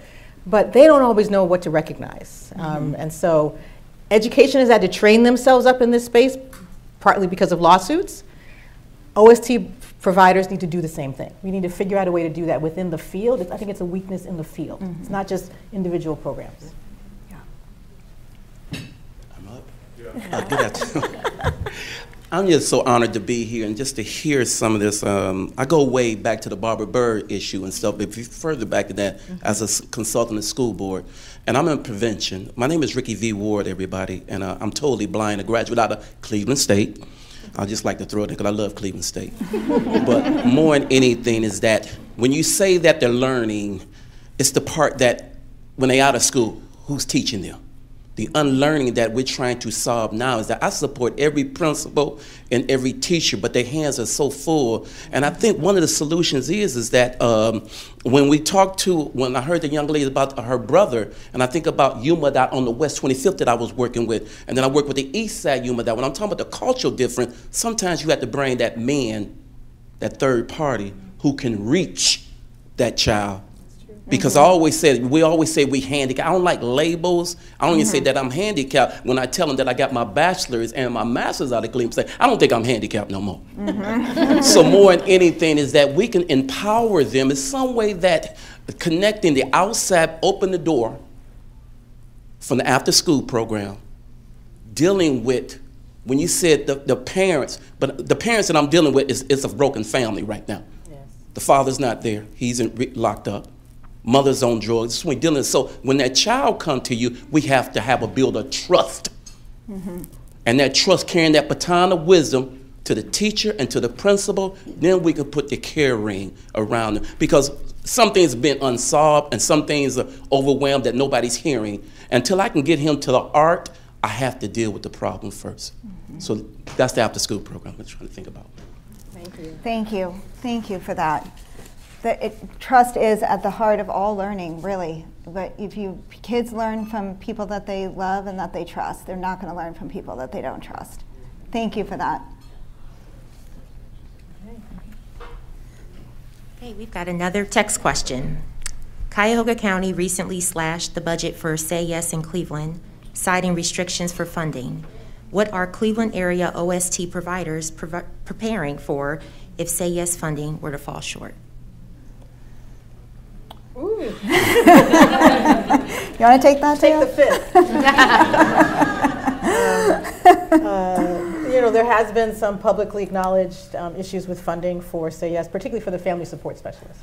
but they don't always know what to recognize. Um, and so education has had to train themselves up in this space, partly because of lawsuits. OST providers need to do the same thing. We need to figure out a way to do that within the field. It's, I think it's a weakness in the field. It's not just individual programs. Yeah. I'm Uh, good afternoon. I'm just so honored to be here and just to hear some of this. Um, I go way back to the Barbara Byrd issue and stuff, but if you further back to that, as a consultant at school board, and I'm in prevention. My name is Ricky V. Ward, everybody, and uh, I'm totally blind, a graduate out of Cleveland State. I just like to throw it in because I love Cleveland State. but more than anything is that when you say that they're learning, it's the part that when they're out of school, who's teaching them? The unlearning that we're trying to solve now is that I support every principal and every teacher, but their hands are so full. And I think one of the solutions is is that um, when we talk to when I heard the young lady about her brother, and I think about Yuma that on the West 25th that I was working with, and then I work with the East Side Yuma that when I'm talking about the cultural difference, sometimes you have to bring that man, that third party, who can reach that child because I mm-hmm. always said we always say we handicapped. I don't like labels. I don't even say mm-hmm. that I'm handicapped when I tell them that I got my bachelor's and my master's out of Cleveland. Say I don't think I'm handicapped no more. Mm-hmm. so more than anything is that we can empower them in some way that connecting the outside, open the door from the after school program, dealing with when you said the, the parents, but the parents that I'm dealing with is, is a broken family right now. The father's not there. He's in, re- locked up. Mother's on drugs. So we dealing. So when that child come to you, we have to have a build of trust, mm-hmm. and that trust carrying that baton of wisdom to the teacher and to the principal. Then we can put the care ring around them because some things have been unsolved and some things are overwhelmed that nobody's hearing. Until I can get him to the art, I have to deal with the problem 1st mm-hmm. So that's the after school program I'm trying to think about. Thank you. Thank you. Thank you for that. The, it, trust is at the heart of all learning, really. But if you kids learn from people that they love and that they trust, they're not going to learn from people that they don't trust. Thank you for that. Okay, we've got another text question. Cuyahoga County recently slashed the budget for Say Yes in Cleveland, citing restrictions for funding. What are Cleveland area OST providers provi- preparing for if Say Yes funding were to fall short? You want to take that? Take the fifth. Uh, you know, there has been some publicly acknowledged um, issues with funding for Say Yes, particularly for the family support specialist.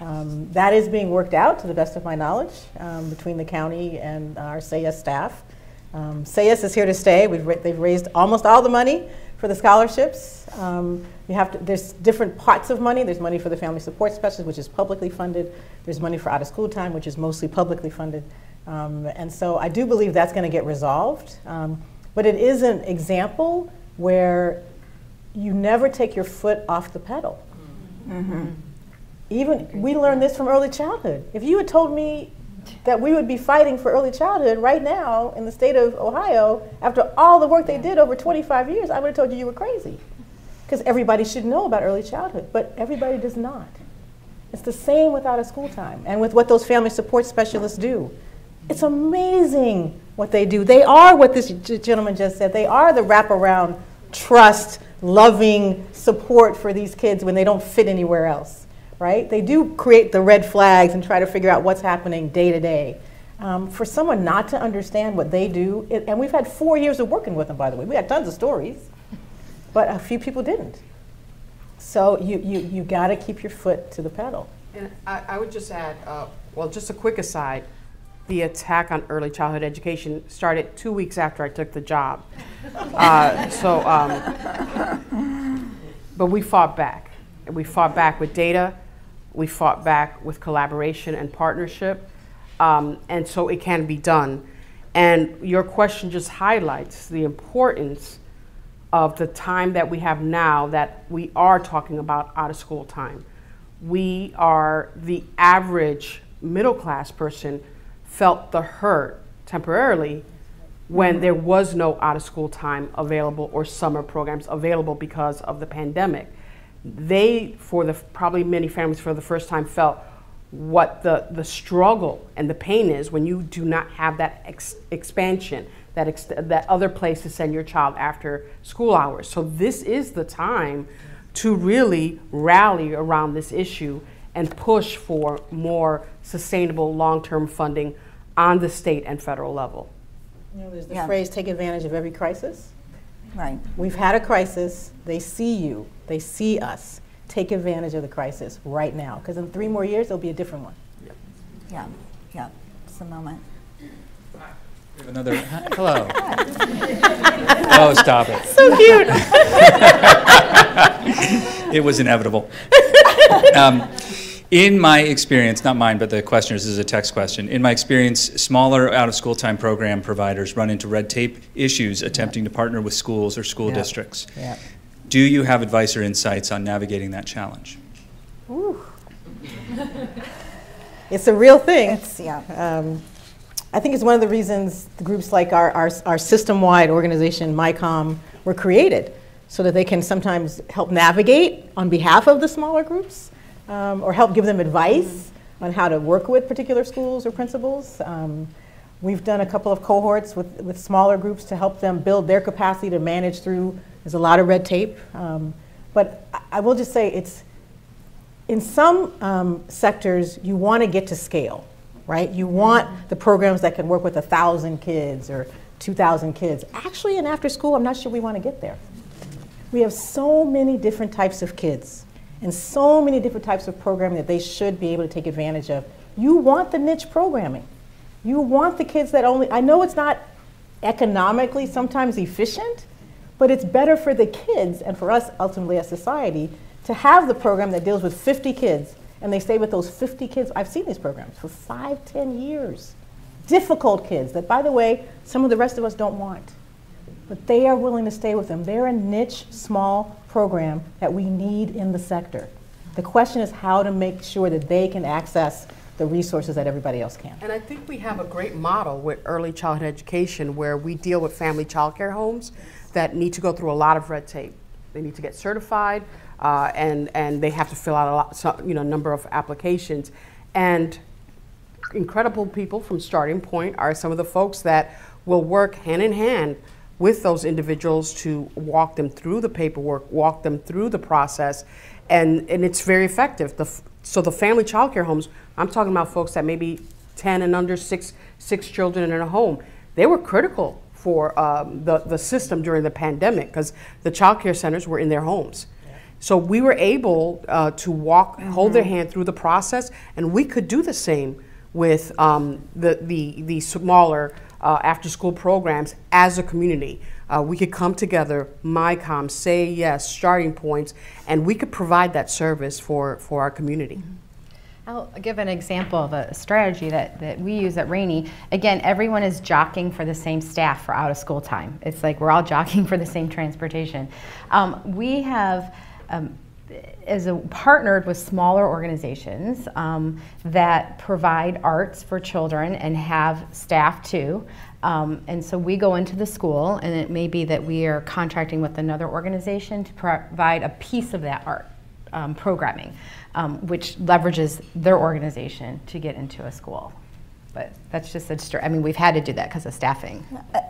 Um, that is being worked out, to the best of my knowledge, um, between the county and our Say Yes staff. Um, Say Yes is here to stay. We've ra- they've raised almost all the money for the scholarships. Um, you have to, there's different pots of money. There's money for the family support specialist, which is publicly funded. There's money for out of school time, which is mostly publicly funded. Um, and so I do believe that's going to get resolved. Um, but it is an example where you never take your foot off the pedal. Even we learned this from early childhood. If you had told me that we would be fighting for early childhood right now in the state of Ohio, after all the work they did over 25 years, I would have told you you were crazy. Because everybody should know about early childhood, but everybody does not. It's the same with out of school time and with what those family support specialists do. It's amazing what they do. They are what this gentleman just said. They are the wraparound, trust, loving support for these kids when they don't fit anywhere else, right? They do create the red flags and try to figure out what's happening day to day. Um, for someone not to understand what they do, it, and we've had four years of working with them, by the way. We had tons of stories, but a few people didn't. So you, you, you got to keep your foot to the pedal. And I, I would just add, uh, well, just a quick aside, the attack on early childhood education started two weeks after I took the job. Uh, so, um, but we fought back. We fought back with data. We fought back with collaboration and partnership. Um, and so it can be done. And your question just highlights the importance of the time that we have now that we are talking about out of school time. We are the average middle class person felt the hurt temporarily when there was no out of school time available or summer programs available because of the pandemic. They, for the probably many families for the first time, felt what the, the struggle and the pain is when you do not have that ex- expansion, that, ex- that other place to send your child after school hours. So, this is the time to really rally around this issue and push for more sustainable long term funding on the state and federal level. You know, there's the Yeah. phrase take advantage of every crisis. Right. We've had a crisis. They see you, they see us. Take advantage of the crisis right now, because in three more years, there'll be a different one. Yeah. Yeah. It's the moment. We have another. Hello. oh, stop it. So cute. it was inevitable. Um, in my experience, not mine, but the questioners, this is a text question. In my experience, smaller out of school time program providers run into red tape issues attempting to partner with schools or school Yeah. districts. Yeah. Do you have advice or insights on navigating that challenge? Ooh. it's a real thing. It's, yeah. Um, I think it's one of the reasons the groups like our, our, our system-wide organization, MyCom, were created, so that they can sometimes help navigate on behalf of the smaller groups, um, or help give them advice on how to work with particular schools or principals. Um, we've done a couple of cohorts with, with smaller groups to help them build their capacity to manage through. There's a lot of red tape, um, but I, I will just say it's in some um, sectors, you want to get to scale, right? You want the programs that can work with a thousand kids or 2,000 kids. Actually, in after school, I'm not sure we want to get there. We have so many different types of kids and so many different types of programming that they should be able to take advantage of. You want the niche programming. You want the kids that only, I know it's not economically sometimes efficient, but it's better for the kids and for us ultimately as society to have the program that deals with 50 kids and they stay with those 50 kids. I've seen these programs for five, 10 years. Difficult kids that, by the way, some of the rest of us don't want. But they are willing to stay with them. They're a niche, small program that we need in the sector. The question is how to make sure that they can access the resources that everybody else can. And I think we have a great model with early childhood education where we deal with family child care homes that need to go through a lot of red tape. They need to get certified, uh, and and they have to fill out a lot, you know, number of applications. And incredible people from Starting Point are some of the folks that will work hand in hand with those individuals to walk them through the paperwork, walk them through the process, and, and it's very effective. The, f- so the family child care homes, I'm talking about folks that maybe 10 and under, six, six children in a home, they were critical for um, the, the system during the pandemic because the child care centers were in their homes. So we were able uh, to walk, hold their hand through the process, and we could do the same with um, the, the, the smaller uh, after school programs as a community. Uh, we could come together, MyCom, Say Yes, Starting Points, and we could provide that service for, for our community. I'll give an example of a strategy that, that we use at Rainey. Again, everyone is jockeying for the same staff for out of school time. It's like we're all jockeying for the same transportation. Um, we have, um, as a partnered with smaller organizations um, that provide arts for children and have staff too. Um, and so we go into the school, and it may be that we are contracting with another organization to provide a piece of that art um, programming, um, which leverages their organization to get into a school. But that's just a, I mean, we've had to do that because of staffing.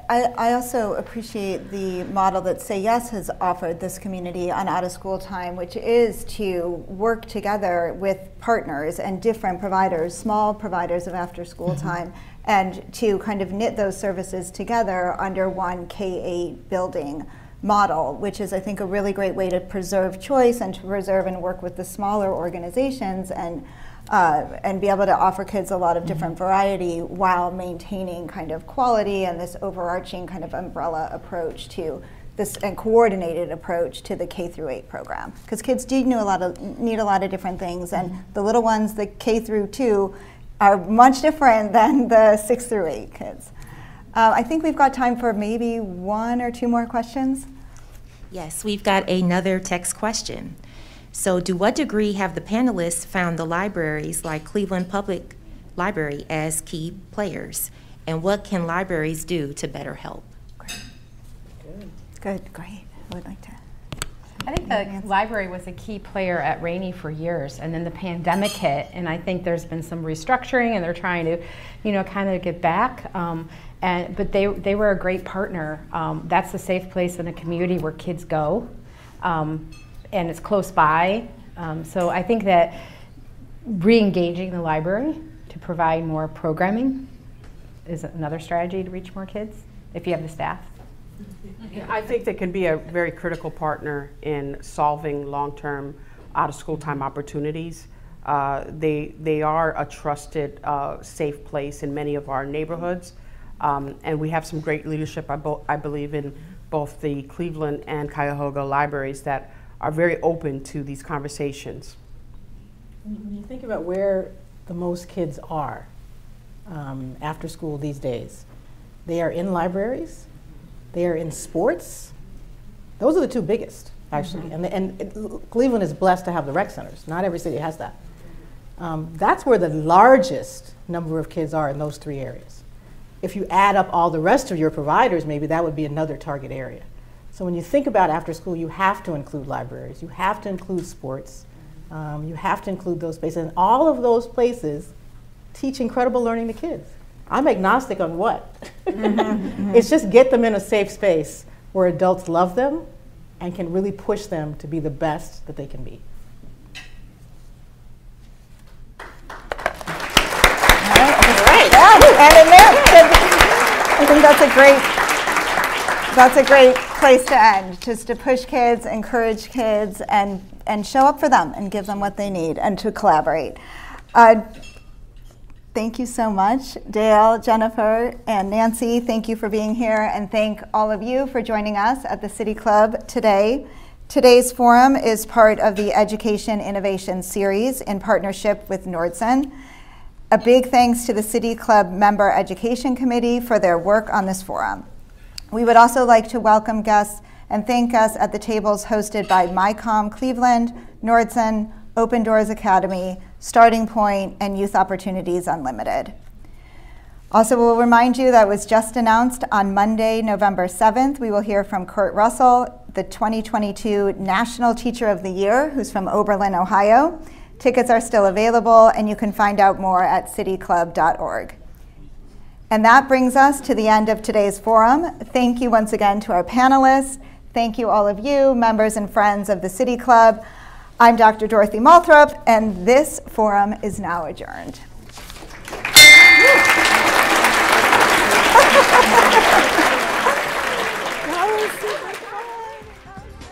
I, I also appreciate the model that Say Yes has offered this community on out of school time, which is to work together with partners and different providers, small providers of after school mm-hmm. time, and to kind of knit those services together under one K 8 building model, which is, I think, a really great way to preserve choice and to preserve and work with the smaller organizations and uh, and be able to offer kids a lot of different variety while maintaining kind of quality and this overarching kind of umbrella approach to this and coordinated approach to the K through 8 program because kids do need a lot of need a lot of different things and the little ones the K through 2 are much different than the 6 through 8 kids. Uh, I think we've got time for maybe one or two more questions. Yes, we've got another text question. So, to what degree have the panelists found the libraries like Cleveland Public Library as key players? And what can libraries do to better help? Good, great. I would like to. I think the library was a key player at Rainey for years, and then the pandemic hit, and I think there's been some restructuring, and they're trying to, you know, kind of get back. Um, and but they they were a great partner. Um, that's a safe place in a community where kids go, um, and it's close by. Um, so I think that re-engaging the library to provide more programming is another strategy to reach more kids if you have the staff. I think they can be a very critical partner in solving long-term out-of-school time opportunities. Uh, they, they are a trusted, uh, safe place in many of our neighborhoods. Um, and we have some great leadership, I, I believe, in both the Cleveland and Cuyahoga libraries that are very open to these conversations. When you think about where the most kids are um, after school these days, they are in libraries, they are in sports. Those are the two biggest, actually. Mm-hmm. And, and it, Cleveland is blessed to have the rec centers. Not every city has that. Um, that's where the largest number of kids are in those three areas. If you add up all the rest of your providers, maybe that would be another target area. So when you think about after school, you have to include libraries, you have to include sports, um, you have to include those places. And all of those places teach incredible learning to kids. I'm agnostic on what. Mm-hmm, mm-hmm. It's just get them in a safe space where adults love them and can really push them to be the best that they can be. I think that's a great that's a great place to end. Just to push kids, encourage kids, and and show up for them and give them what they need, and to collaborate. Uh, thank you so much, Dale, Jennifer, and Nancy. Thank you for being here, and thank all of you for joining us at the City Club today. Today's forum is part of the Education Innovation Series in partnership with Nordson. A big thanks to the City Club Member Education Committee for their work on this forum. We would also like to welcome guests and thank us at the tables hosted by MyCom Cleveland, Nordson, Open Doors Academy, Starting Point, and Youth Opportunities Unlimited. Also, we'll remind you that was just announced on Monday, November 7th. We will hear from Kurt Russell, the 2022 National Teacher of the Year, who's from Oberlin, Ohio. Tickets are still available, and you can find out more at cityclub.org. And that brings us to the end of today's forum. Thank you once again to our panelists. Thank you, all of you, members and friends of the City Club. I'm Dr. Dorothy Malthrop, and this forum is now adjourned.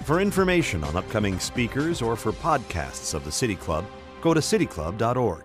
For information on upcoming speakers or for podcasts of the City Club, go to cityclub.org.